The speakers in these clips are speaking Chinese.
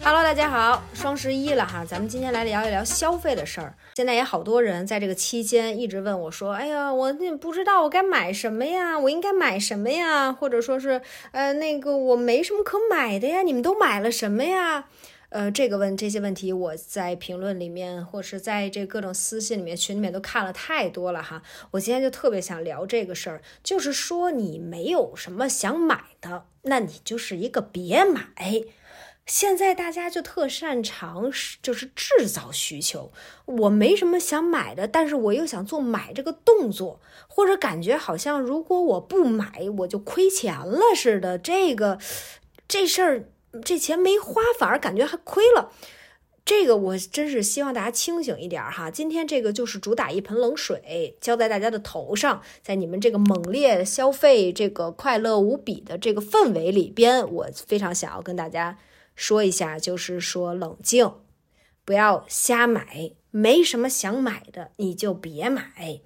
Hello，大家好，双十一了哈，咱们今天来聊一聊消费的事儿。现在也好多人在这个期间一直问我说：“哎呀，我那不知道我该买什么呀？我应该买什么呀？或者说是呃那个我没什么可买的呀？你们都买了什么呀？”呃，这个问这些问题，我在评论里面或是在这各种私信里面、群里面都看了太多了哈。我今天就特别想聊这个事儿，就是说你没有什么想买的，那你就是一个别买。现在大家就特擅长就是制造需求，我没什么想买的，但是我又想做买这个动作，或者感觉好像如果我不买我就亏钱了似的，这个这事儿这钱没花反而感觉还亏了，这个我真是希望大家清醒一点哈。今天这个就是主打一盆冷水浇在大家的头上，在你们这个猛烈消费、这个快乐无比的这个氛围里边，我非常想要跟大家。说一下，就是说冷静，不要瞎买，没什么想买的你就别买，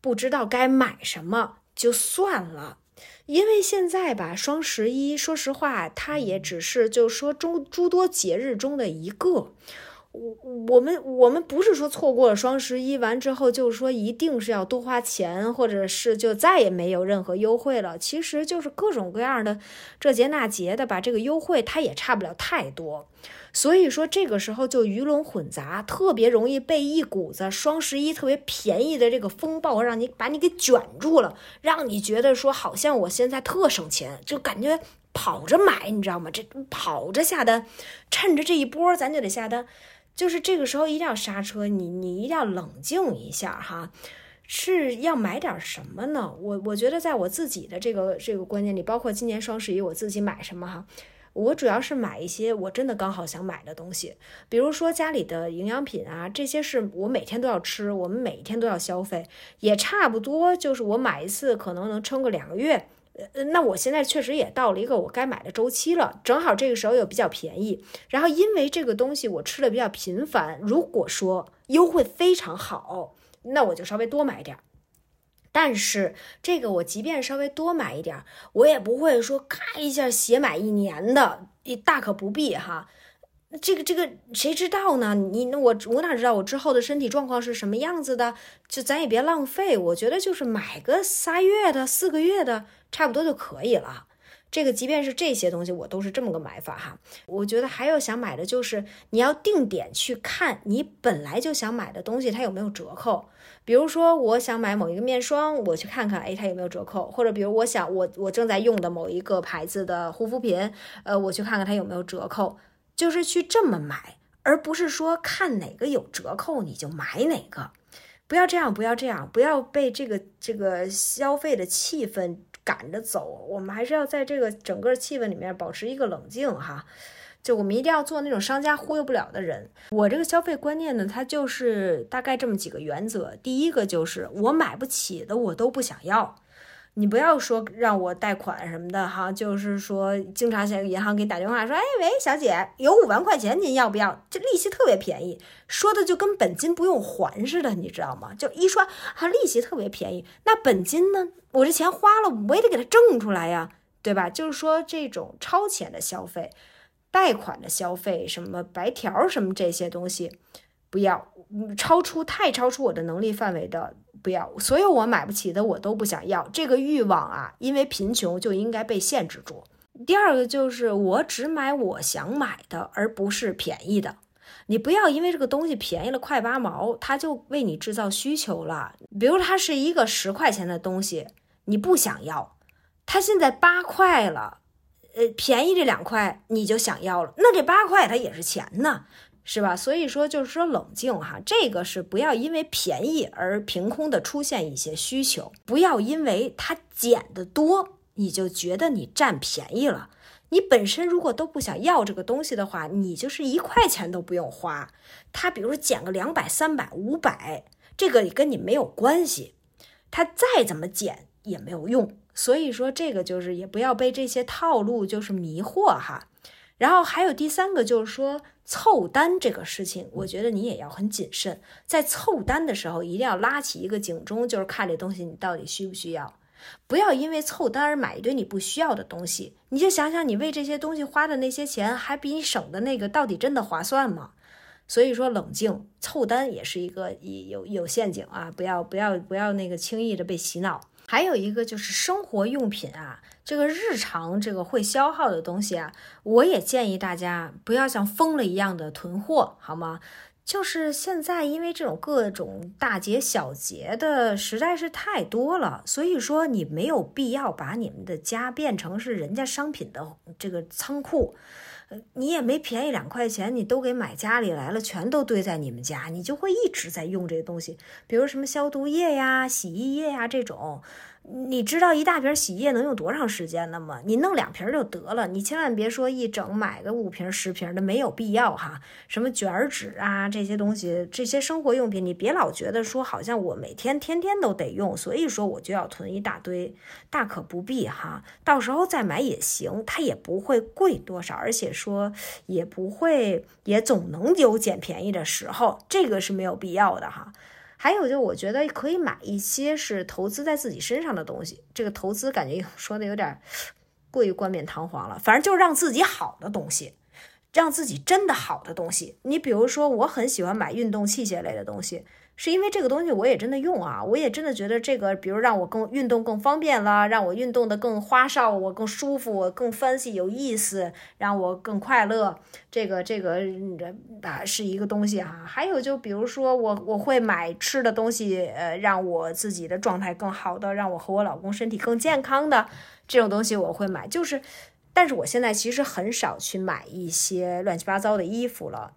不知道该买什么就算了，因为现在吧，双十一，说实话，它也只是就说诸诸多节日中的一个。我我们我们不是说错过了双十一完之后，就是说一定是要多花钱，或者是就再也没有任何优惠了。其实就是各种各样的这节那节的吧，这个优惠它也差不了太多。所以说这个时候就鱼龙混杂，特别容易被一股子双十一特别便宜的这个风暴让你把你给卷住了，让你觉得说好像我现在特省钱，就感觉跑着买，你知道吗？这跑着下单，趁着这一波咱就得下单。就是这个时候一定要刹车，你你一定要冷静一下哈，是要买点什么呢？我我觉得在我自己的这个这个观念里，包括今年双十一我自己买什么哈，我主要是买一些我真的刚好想买的东西，比如说家里的营养品啊，这些是我每天都要吃，我们每天都要消费，也差不多就是我买一次可能能撑个两个月。呃，那我现在确实也到了一个我该买的周期了，正好这个时候又比较便宜，然后因为这个东西我吃的比较频繁，如果说优惠非常好，那我就稍微多买点儿。但是这个我即便稍微多买一点儿，我也不会说咔一下写买一年的，大可不必哈。这个这个谁知道呢？你那我我哪知道我之后的身体状况是什么样子的？就咱也别浪费，我觉得就是买个仨月的、四个月的。差不多就可以了。这个即便是这些东西，我都是这么个买法哈。我觉得还有想买的就是你要定点去看你本来就想买的东西，它有没有折扣。比如说，我想买某一个面霜，我去看看，哎，它有没有折扣？或者比如我想我我正在用的某一个牌子的护肤品，呃，我去看看它有没有折扣。就是去这么买，而不是说看哪个有折扣你就买哪个。不要这样，不要这样，不要被这个这个消费的气氛。赶着走，我们还是要在这个整个气氛里面保持一个冷静哈。就我们一定要做那种商家忽悠不了的人。我这个消费观念呢，它就是大概这么几个原则。第一个就是我买不起的，我都不想要。你不要说让我贷款什么的哈，就是说经常性银行给你打电话说，哎喂，小姐有五万块钱，您要不要？这利息特别便宜，说的就跟本金不用还似的，你知道吗？就一说啊，利息特别便宜，那本金呢？我这钱花了，我也得给它挣出来呀，对吧？就是说这种超前的消费、贷款的消费，什么白条什么这些东西，不要超出太超出我的能力范围的。不要，所有我买不起的我都不想要。这个欲望啊，因为贫穷就应该被限制住。第二个就是我只买我想买的，而不是便宜的。你不要因为这个东西便宜了快八毛，它就为你制造需求了。比如它是一个十块钱的东西，你不想要，它现在八块了，呃，便宜这两块你就想要了，那这八块它也是钱呢。是吧？所以说就是说冷静哈，这个是不要因为便宜而凭空的出现一些需求，不要因为它减的多，你就觉得你占便宜了。你本身如果都不想要这个东西的话，你就是一块钱都不用花。它比如说减个两百、三百、五百，这个跟你没有关系，它再怎么减也没有用。所以说这个就是也不要被这些套路就是迷惑哈。然后还有第三个就是说。凑单这个事情，我觉得你也要很谨慎。在凑单的时候，一定要拉起一个警钟，就是看这东西你到底需不需要。不要因为凑单而买一堆你不需要的东西。你就想想，你为这些东西花的那些钱，还比你省的那个到底真的划算吗？所以说，冷静凑单也是一个有有陷阱啊！不要不要不要那个轻易的被洗脑。还有一个就是生活用品啊，这个日常这个会消耗的东西啊，我也建议大家不要像疯了一样的囤货，好吗？就是现在，因为这种各种大节小节的实在是太多了，所以说你没有必要把你们的家变成是人家商品的这个仓库，你也没便宜两块钱，你都给买家里来了，全都堆在你们家，你就会一直在用这些东西，比如什么消毒液呀、洗衣液呀这种。你知道一大瓶洗衣液能用多长时间的吗？你弄两瓶就得了，你千万别说一整买个五瓶十瓶的，没有必要哈。什么卷纸啊这些东西，这些生活用品，你别老觉得说好像我每天天天都得用，所以说我就要囤一大堆，大可不必哈。到时候再买也行，它也不会贵多少，而且说也不会，也总能有捡便宜的时候，这个是没有必要的哈。还有就我觉得可以买一些是投资在自己身上的东西，这个投资感觉说的有点 过于冠冕堂皇了，反正就是让自己好的东西，让自己真的好的东西。你比如说，我很喜欢买运动器械类的东西。是因为这个东西我也真的用啊，我也真的觉得这个，比如让我更运动更方便了，让我运动的更花哨，我更舒服，我更分析有意思，让我更快乐。这个这个啊是一个东西哈。还有就比如说我我会买吃的东西，呃，让我自己的状态更好的，让我和我老公身体更健康的这种东西我会买。就是，但是我现在其实很少去买一些乱七八糟的衣服了。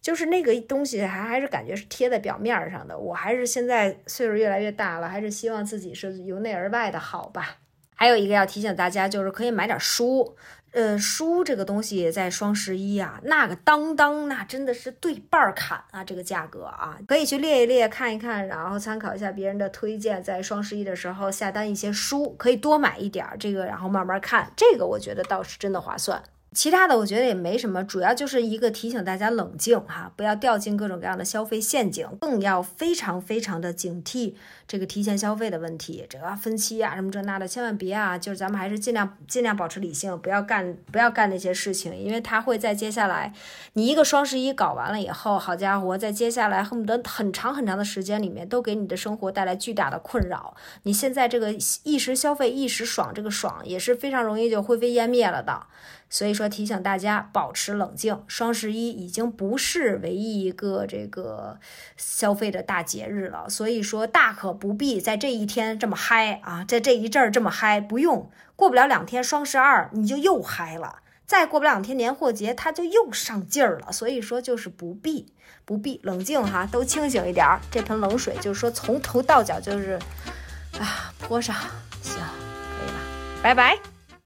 就是那个东西还还是感觉是贴在表面上的，我还是现在岁数越来越大了，还是希望自己是由内而外的好吧。还有一个要提醒大家，就是可以买点书，呃，书这个东西在双十一啊，那个当当那真的是对半砍啊，这个价格啊，可以去列一列看一看，然后参考一下别人的推荐，在双十一的时候下单一些书，可以多买一点儿这个，然后慢慢看，这个我觉得倒是真的划算。其他的我觉得也没什么，主要就是一个提醒大家冷静哈，不要掉进各种各样的消费陷阱，更要非常非常的警惕这个提前消费的问题，这个分期啊什么这那的，千万别啊！就是咱们还是尽量尽量保持理性，不要干不要干那些事情，因为它会在接下来你一个双十一搞完了以后，好家伙，在接下来恨不得很长很长的时间里面都给你的生活带来巨大的困扰。你现在这个一时消费一时爽，这个爽也是非常容易就灰飞烟灭了的。所以说，说提醒大家保持冷静。双十一已经不是唯一一个这个消费的大节日了，所以说大可不必在这一天这么嗨啊，在这一阵儿这么嗨，不用过不了两天双十二你就又嗨了，再过不了两天年货节它就又上劲儿了。所以说就是不必不必冷静哈，都清醒一点儿。这盆冷水就是说从头到脚就是啊泼上，行，可以了，拜拜。